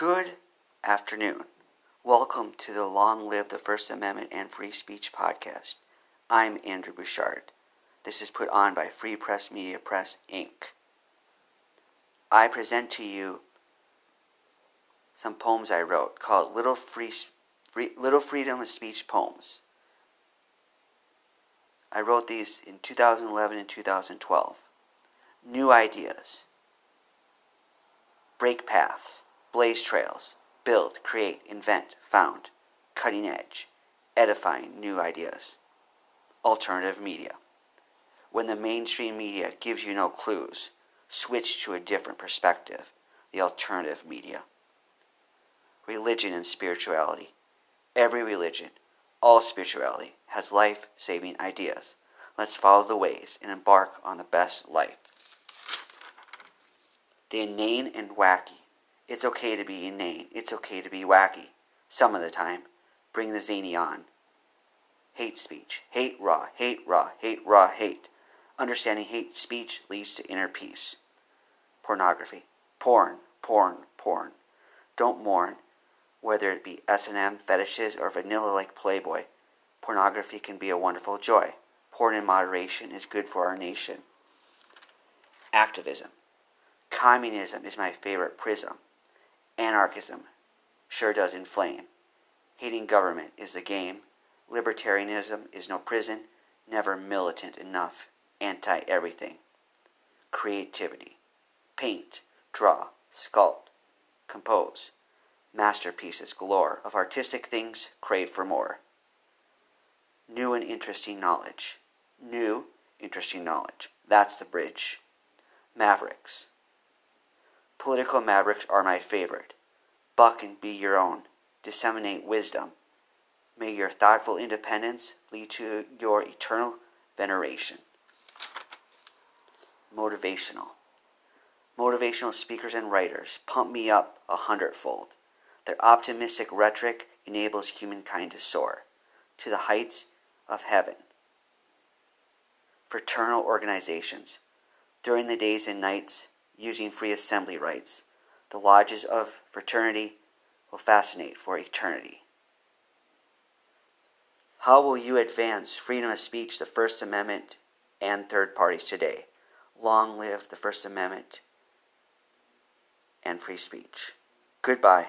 Good afternoon. Welcome to the Long Live the First Amendment and Free Speech podcast. I'm Andrew Bouchard. This is put on by Free Press Media Press, Inc. I present to you some poems I wrote called Little, Free, Free, Little Freedom of Speech Poems. I wrote these in 2011 and 2012. New ideas. Break paths. Blaze trails. Build, create, invent, found. Cutting edge. Edifying new ideas. Alternative media. When the mainstream media gives you no clues, switch to a different perspective, the alternative media. Religion and spirituality. Every religion, all spirituality, has life saving ideas. Let's follow the ways and embark on the best life. The inane and wacky. It's okay to be inane. It's okay to be wacky. Some of the time. Bring the zany on. Hate speech. Hate raw. Hate raw. Hate raw. Hate. Understanding hate speech leads to inner peace. Pornography. Porn. Porn. Porn. Don't mourn. Whether it be S&M, fetishes, or vanilla-like Playboy, pornography can be a wonderful joy. Porn in moderation is good for our nation. Activism. Communism is my favorite prism. Anarchism sure does inflame. Hating government is the game. Libertarianism is no prison, never militant enough, anti everything. Creativity. Paint, draw, sculpt, compose. Masterpieces galore of artistic things crave for more. New and interesting knowledge. New, interesting knowledge. That's the bridge. Mavericks. Political mavericks are my favorite. Buck and be your own. Disseminate wisdom. May your thoughtful independence lead to your eternal veneration. Motivational. Motivational speakers and writers pump me up a hundredfold. Their optimistic rhetoric enables humankind to soar to the heights of heaven. Fraternal organizations. During the days and nights, using free assembly rights. The lodges of fraternity will fascinate for eternity. How will you advance freedom of speech, the First Amendment, and third parties today? Long live the First Amendment and free speech. Goodbye.